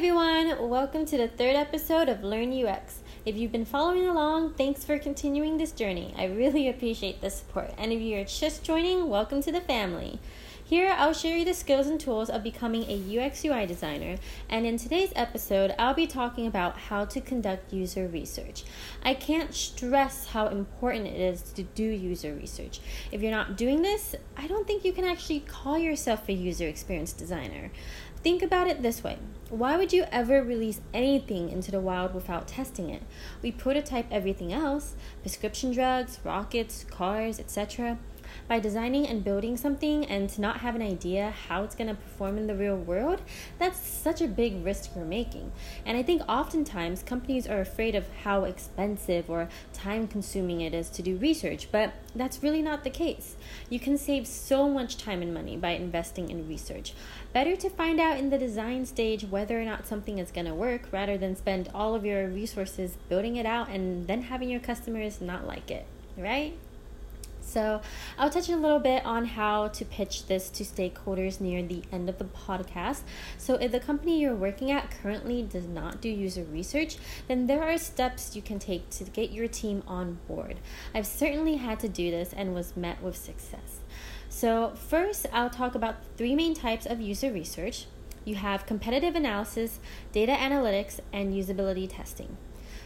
everyone, welcome to the third episode of Learn UX. If you've been following along, thanks for continuing this journey. I really appreciate the support. And if you're just joining, welcome to the family. Here, I'll share you the skills and tools of becoming a UX UI designer, and in today's episode, I'll be talking about how to conduct user research. I can't stress how important it is to do user research. If you're not doing this, I don't think you can actually call yourself a user experience designer. Think about it this way why would you ever release anything into the wild without testing it? We prototype everything else prescription drugs, rockets, cars, etc by designing and building something and to not have an idea how it's going to perform in the real world, that's such a big risk you're making. And I think oftentimes companies are afraid of how expensive or time consuming it is to do research, but that's really not the case. You can save so much time and money by investing in research. Better to find out in the design stage whether or not something is going to work rather than spend all of your resources building it out and then having your customers not like it, right? So, I'll touch a little bit on how to pitch this to stakeholders near the end of the podcast. So, if the company you're working at currently does not do user research, then there are steps you can take to get your team on board. I've certainly had to do this and was met with success. So, first, I'll talk about three main types of user research. You have competitive analysis, data analytics, and usability testing.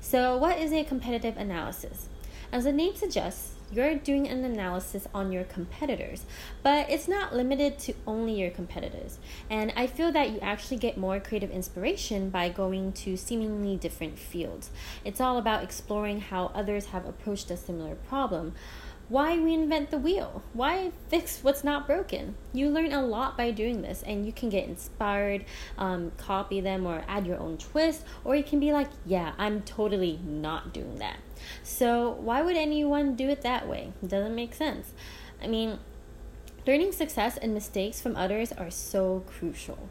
So, what is a competitive analysis? As the name suggests, you're doing an analysis on your competitors, but it's not limited to only your competitors. And I feel that you actually get more creative inspiration by going to seemingly different fields. It's all about exploring how others have approached a similar problem why reinvent the wheel? Why fix what's not broken? You learn a lot by doing this, and you can get inspired, um, copy them, or add your own twist, or you can be like, yeah, I'm totally not doing that. So, why would anyone do it that way? It doesn't make sense. I mean, learning success and mistakes from others are so crucial.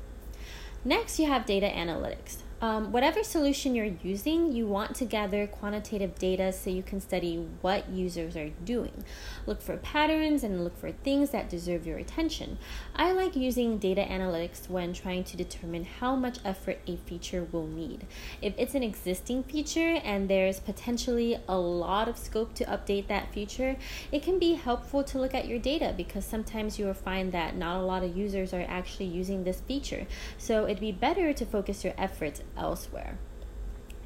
Next, you have data analytics. Um, whatever solution you're using, you want to gather quantitative data so you can study what users are doing. Look for patterns and look for things that deserve your attention. I like using data analytics when trying to determine how much effort a feature will need. If it's an existing feature and there's potentially a lot of scope to update that feature, it can be helpful to look at your data because sometimes you will find that not a lot of users are actually using this feature. So it'd be better to focus your efforts elsewhere.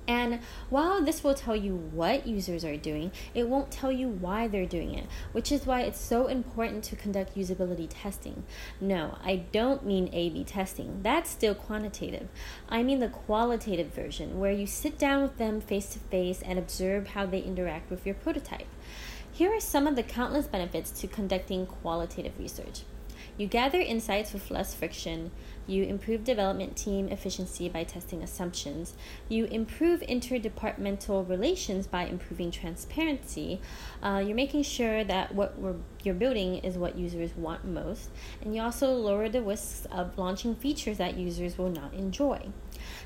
And while this will tell you what users are doing, it won't tell you why they're doing it, which is why it's so important to conduct usability testing. No, I don't mean A B testing, that's still quantitative. I mean the qualitative version, where you sit down with them face to face and observe how they interact with your prototype. Here are some of the countless benefits to conducting qualitative research. You gather insights with less friction. You improve development team efficiency by testing assumptions. You improve interdepartmental relations by improving transparency. Uh, you're making sure that what you're building is what users want most. And you also lower the risks of launching features that users will not enjoy.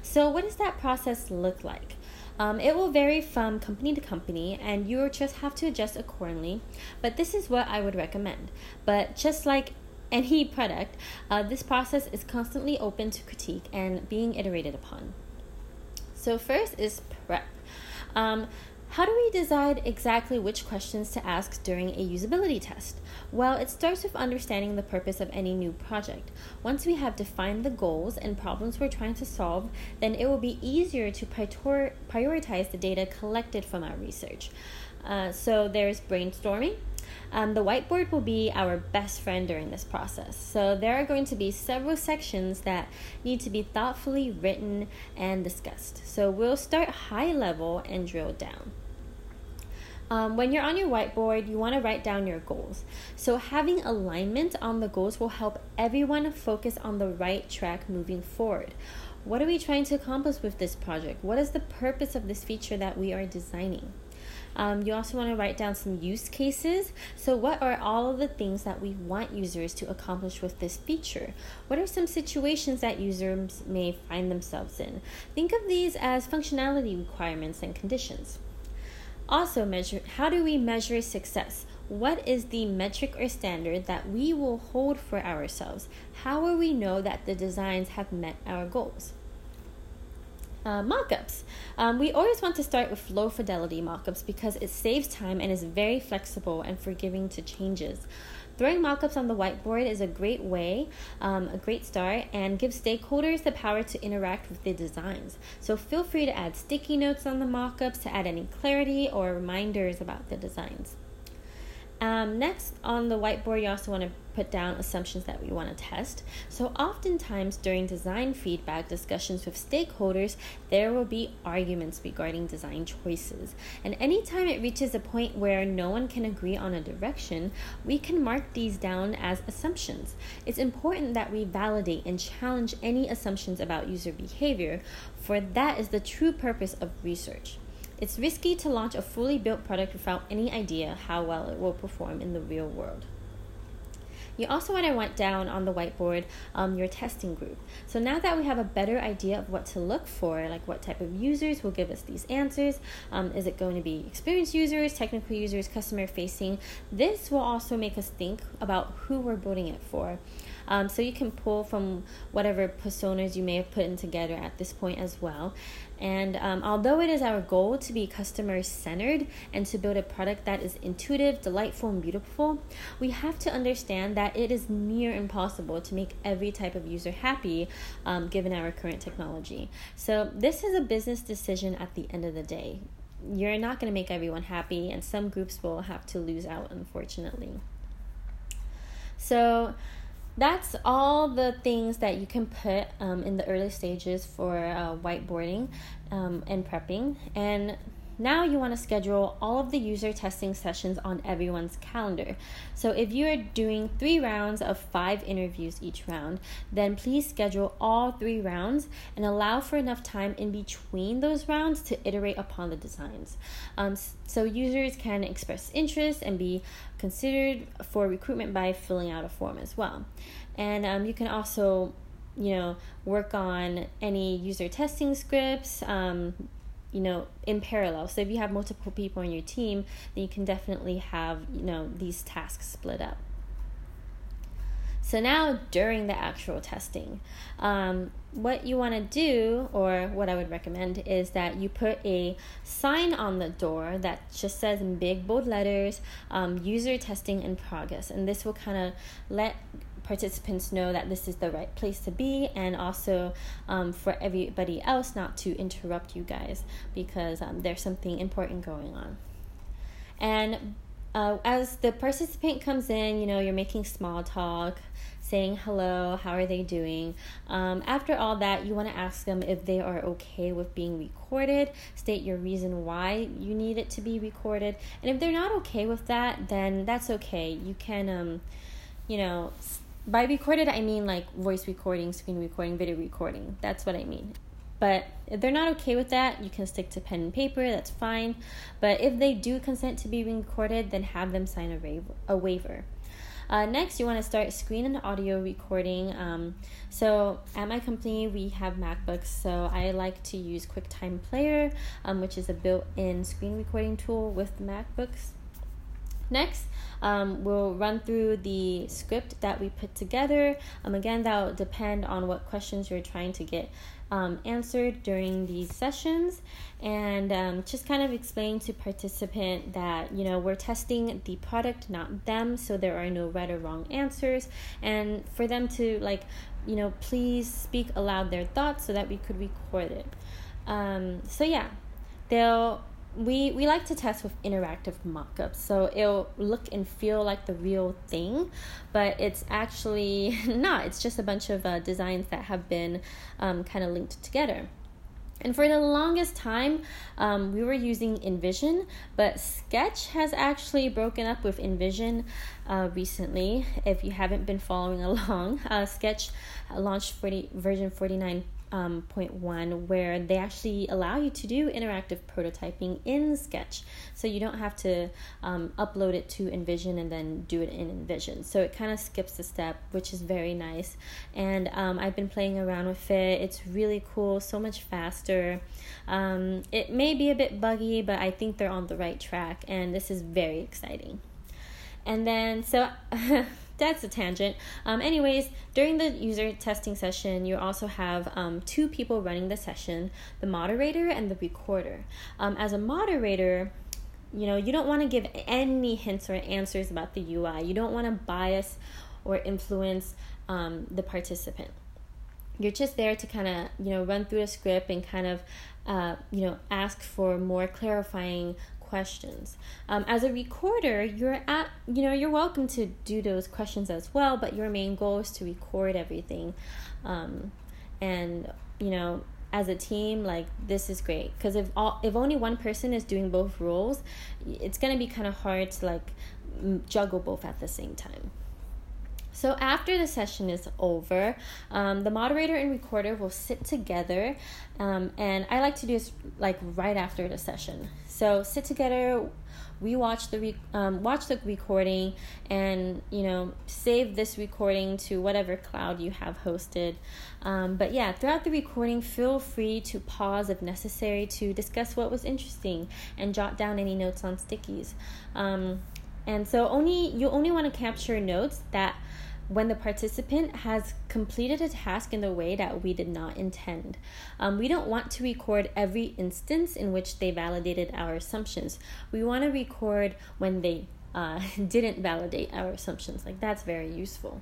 So, what does that process look like? Um, it will vary from company to company, and you just have to adjust accordingly. But this is what I would recommend. But just like any product, uh, this process is constantly open to critique and being iterated upon. So, first is prep. Um, how do we decide exactly which questions to ask during a usability test? Well, it starts with understanding the purpose of any new project. Once we have defined the goals and problems we're trying to solve, then it will be easier to prioritize the data collected from our research. Uh, so there's brainstorming, um, the whiteboard will be our best friend during this process. So there are going to be several sections that need to be thoughtfully written and discussed. So we'll start high level and drill down. Um, when you're on your whiteboard, you want to write down your goals. So, having alignment on the goals will help everyone focus on the right track moving forward. What are we trying to accomplish with this project? What is the purpose of this feature that we are designing? Um, you also want to write down some use cases. So, what are all of the things that we want users to accomplish with this feature? What are some situations that users may find themselves in? Think of these as functionality requirements and conditions. Also, measure how do we measure success? What is the metric or standard that we will hold for ourselves? How will we know that the designs have met our goals? Uh, mockups. Um, we always want to start with low fidelity mockups because it saves time and is very flexible and forgiving to changes. Throwing mockups on the whiteboard is a great way, um, a great start, and gives stakeholders the power to interact with the designs. So feel free to add sticky notes on the mockups to add any clarity or reminders about the designs. Um, next, on the whiteboard, you also want to put down assumptions that we want to test. So, oftentimes during design feedback discussions with stakeholders, there will be arguments regarding design choices. And anytime it reaches a point where no one can agree on a direction, we can mark these down as assumptions. It's important that we validate and challenge any assumptions about user behavior, for that is the true purpose of research. It's risky to launch a fully built product without any idea how well it will perform in the real world. You also want to write down on the whiteboard um, your testing group. So now that we have a better idea of what to look for, like what type of users will give us these answers, um, is it going to be experienced users, technical users, customer facing? This will also make us think about who we're building it for. Um, so you can pull from whatever personas you may have put in together at this point as well. And um, although it is our goal to be customer centered and to build a product that is intuitive, delightful, and beautiful, we have to understand that it is near impossible to make every type of user happy um, given our current technology. So, this is a business decision at the end of the day. You're not going to make everyone happy, and some groups will have to lose out, unfortunately. So, that's all the things that you can put um, in the early stages for uh, whiteboarding um, and prepping. And now you want to schedule all of the user testing sessions on everyone's calendar. So if you are doing three rounds of five interviews each round, then please schedule all three rounds and allow for enough time in between those rounds to iterate upon the designs. Um, so users can express interest and be considered for recruitment by filling out a form as well. And um, you can also you know work on any user testing scripts um, you know in parallel. So if you have multiple people on your team then you can definitely have you know these tasks split up. So now during the actual testing um, what you want to do or what i would recommend is that you put a sign on the door that just says in big bold letters um, user testing in progress. And this will kind of let participants know that this is the right place to be and also um, for everybody else not to interrupt you guys because um, there's something important going on and uh, as the participant comes in you know you're making small talk saying hello, how are they doing. Um, after all that, you want to ask them if they are okay with being recorded. State your reason why you need it to be recorded. And if they're not okay with that, then that's okay. You can, um, you know, by recorded, I mean like voice recording, screen recording, video recording. That's what I mean. But if they're not okay with that, you can stick to pen and paper, that's fine. But if they do consent to be recorded, then have them sign a, ra- a waiver. Uh, next, you want to start screen and audio recording. Um, so, at my company, we have MacBooks, so I like to use QuickTime Player, um, which is a built in screen recording tool with MacBooks. Next, um, we'll run through the script that we put together. Um, again, that will depend on what questions you're trying to get um, answered during these sessions, and um, just kind of explain to participant that you know we're testing the product, not them, so there are no right or wrong answers, and for them to like you know please speak aloud their thoughts so that we could record it. Um, so yeah, they'll we we like to test with interactive mock-ups so it'll look and feel like the real thing but it's actually not it's just a bunch of uh, designs that have been um, kind of linked together and for the longest time, um, we were using InVision, but Sketch has actually broken up with InVision uh, recently. If you haven't been following along, uh, Sketch launched 40, version 49 um, point one where they actually allow you to do interactive prototyping in Sketch. So you don't have to um, upload it to InVision and then do it in InVision. So it kind of skips a step, which is very nice. And um, I've been playing around with it. It's really cool, so much faster. Um, it may be a bit buggy, but I think they're on the right track, and this is very exciting. And then, so that's a tangent. Um, anyways, during the user testing session, you also have um, two people running the session the moderator and the recorder. Um, as a moderator, you know, you don't want to give any hints or answers about the UI. You don't want to bias or influence um, the participant. You're just there to kind of, you know, run through the script and kind of, uh, you know, ask for more clarifying questions. Um, as a recorder, you're at, you know, you're welcome to do those questions as well, but your main goal is to record everything. Um, and, you know, as a team like this is great because if all if only one person is doing both roles it's to be kind of hard to like juggle both at the same time so after the session is over, um, the moderator and recorder will sit together, um, and I like to do this like right after the session. So sit together, we watch the re- um, watch the recording, and you know save this recording to whatever cloud you have hosted. Um, but yeah, throughout the recording, feel free to pause if necessary to discuss what was interesting and jot down any notes on stickies. And so only you only want to capture notes that when the participant has completed a task in the way that we did not intend. Um, we don't want to record every instance in which they validated our assumptions. We want to record when they uh, didn't validate our assumptions. Like that's very useful.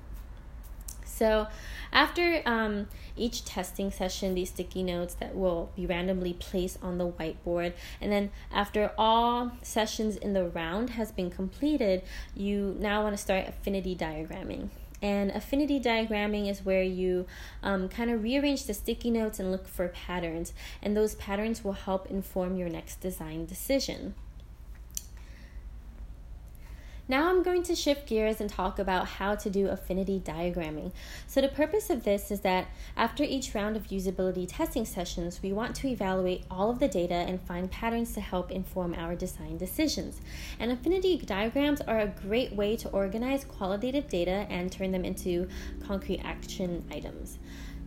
So, after um, each testing session, these sticky notes that will be randomly placed on the whiteboard, and then after all sessions in the round has been completed, you now want to start affinity diagramming. And affinity diagramming is where you um, kind of rearrange the sticky notes and look for patterns. And those patterns will help inform your next design decision. Now I'm going to shift gears and talk about how to do affinity diagramming. So the purpose of this is that after each round of usability testing sessions, we want to evaluate all of the data and find patterns to help inform our design decisions. And affinity diagrams are a great way to organize qualitative data and turn them into concrete action items.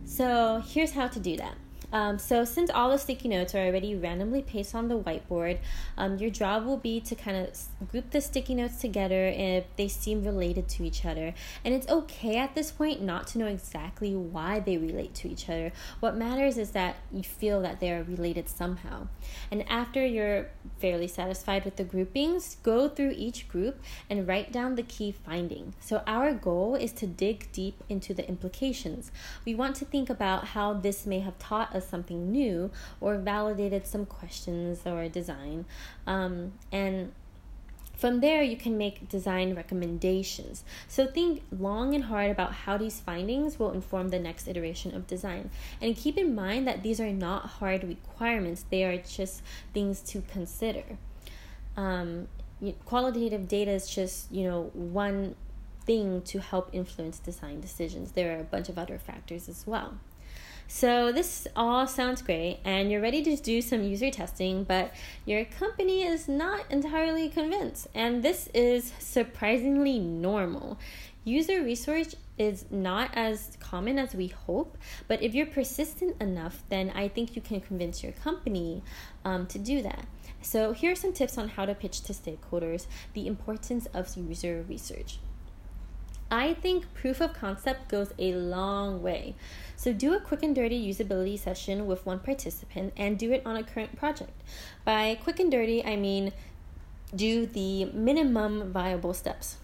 So here's how to do that. Um, so since all the sticky notes are already randomly pasted on the whiteboard, um, your job will be to kind of group the sticky notes together if they seem related to each other. And it's okay at this point not to know exactly why they relate to each other. What matters is that you feel that they are related somehow. And after you're fairly satisfied with the groupings, go through each group and write down the key finding. So our goal is to dig deep into the implications. We want to think about how this may have taught us something new or validated some questions or design. Um, and from there, you can make design recommendations. So think long and hard about how these findings will inform the next iteration of design. And keep in mind that these are not hard requirements, they are just things to consider. Um, qualitative data is just, you know, one thing to help influence design decisions. There are a bunch of other factors as well. So this all sounds great, and you're ready to do some user testing, but your company is not entirely convinced, and this is surprisingly normal. User research is not as common as we hope, but if you're persistent enough, then I think you can convince your company um, to do that. So, here are some tips on how to pitch to stakeholders the importance of user research. I think proof of concept goes a long way. So do a quick and dirty usability session with one participant and do it on a current project. By quick and dirty, I mean do the minimum viable steps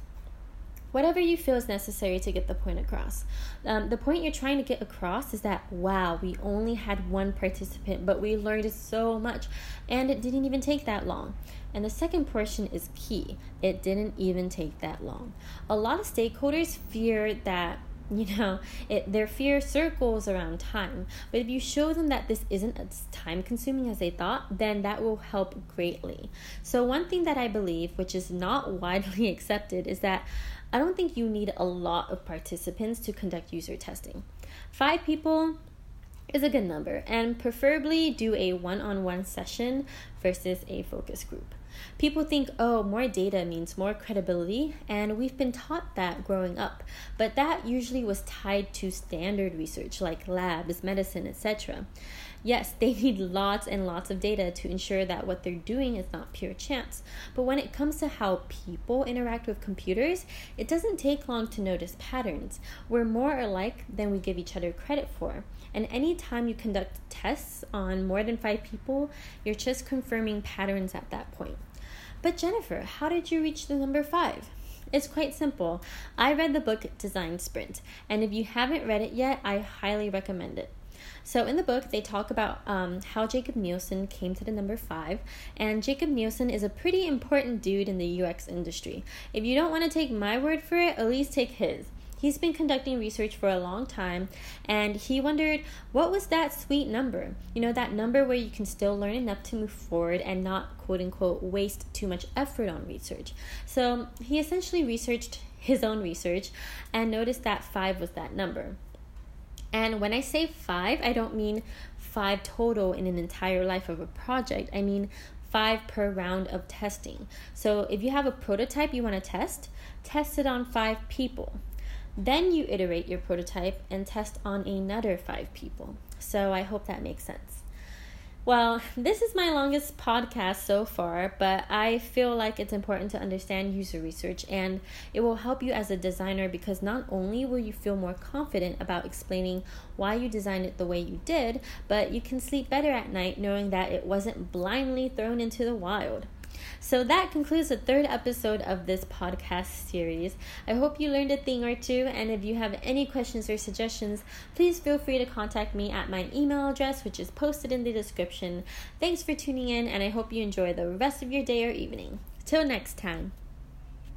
whatever you feel is necessary to get the point across. Um, the point you're trying to get across is that, wow, we only had one participant, but we learned so much, and it didn't even take that long. And the second portion is key it didn't even take that long. A lot of stakeholders fear that you know it their fear circles around time but if you show them that this isn't as time consuming as they thought then that will help greatly so one thing that i believe which is not widely accepted is that i don't think you need a lot of participants to conduct user testing five people is a good number and preferably do a one-on-one session versus a focus group People think, oh, more data means more credibility, and we've been taught that growing up. But that usually was tied to standard research like labs, medicine, etc. Yes, they need lots and lots of data to ensure that what they're doing is not pure chance. But when it comes to how people interact with computers, it doesn't take long to notice patterns. We're more alike than we give each other credit for. And anytime you conduct tests on more than five people, you're just confirming patterns at that point. But Jennifer, how did you reach the number five? It's quite simple. I read the book Design Sprint, and if you haven't read it yet, I highly recommend it. So in the book, they talk about um, how Jakob Nielsen came to the number five, and Jakob Nielsen is a pretty important dude in the UX industry. If you don't want to take my word for it, at least take his. He's been conducting research for a long time and he wondered what was that sweet number? You know, that number where you can still learn enough to move forward and not quote unquote waste too much effort on research. So he essentially researched his own research and noticed that five was that number. And when I say five, I don't mean five total in an entire life of a project. I mean five per round of testing. So if you have a prototype you want to test, test it on five people. Then you iterate your prototype and test on another five people. So I hope that makes sense. Well, this is my longest podcast so far, but I feel like it's important to understand user research and it will help you as a designer because not only will you feel more confident about explaining why you designed it the way you did, but you can sleep better at night knowing that it wasn't blindly thrown into the wild. So that concludes the third episode of this podcast series. I hope you learned a thing or two, and if you have any questions or suggestions, please feel free to contact me at my email address, which is posted in the description. Thanks for tuning in, and I hope you enjoy the rest of your day or evening. Till next time.